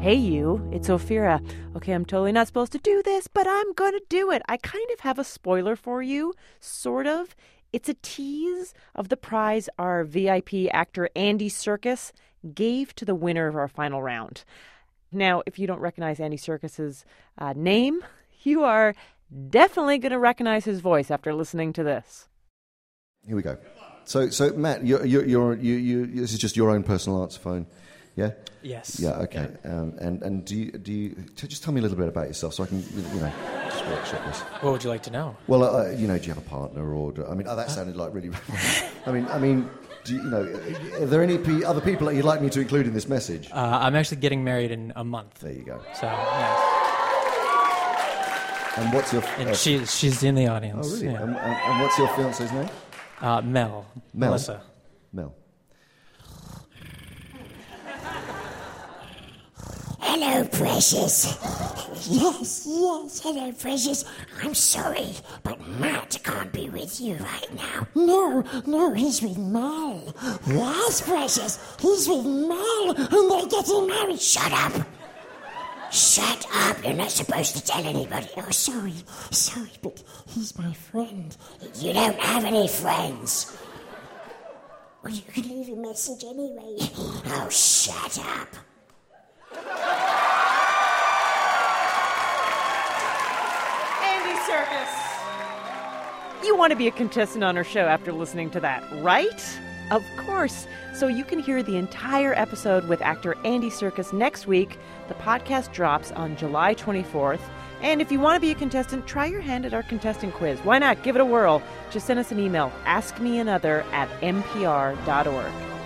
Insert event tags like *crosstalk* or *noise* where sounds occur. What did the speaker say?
Hey, you, it's Ophira. Okay, I'm totally not supposed to do this, but I'm gonna do it. I kind of have a spoiler for you, sort of. It's a tease of the prize our VIP actor Andy Serkis gave to the winner of our final round. Now, if you don't recognize Andy Serkis's uh, name, *laughs* you are definitely going to recognize his voice after listening to this. Here we go. So, so Matt, you're, you're, you're, you, you, this is just your own personal answer phone, yeah? Yes. Yeah. Okay. Um, and and do you, do you t- just tell me a little bit about yourself so I can you know just workshop this. What would you like to know? Well, uh, you know, do you have a partner or? Do, I mean, oh, that sounded like really. *laughs* I mean, I mean, do you, you know, are there any p- other people that you'd like me to include in this message? Uh, I'm actually getting married in a month. There you go. So, yeah. And what's your? And uh, she, she's in the audience. oh, really? Yeah. And, and, and what's your fiance's name? Uh, Mel. Mel. Melissa. Mel. Hello, Precious. Yes, yes, hello, Precious. I'm sorry, but Matt can't be with you right now. No, no, he's with Mel. Yes, Precious, he's with Mel, and they're getting married. Shut up. Shut up, you're not supposed to tell anybody. Oh, sorry, sorry, but he's my friend. You don't have any friends. Well, you can leave a message anyway. Oh, shut up. Serkis. You want to be a contestant on our show after listening to that, right? Of course. So you can hear the entire episode with actor Andy Serkis next week. The podcast drops on July 24th. And if you want to be a contestant, try your hand at our contestant quiz. Why not? Give it a whirl. Just send us an email, askmeanother at npr.org.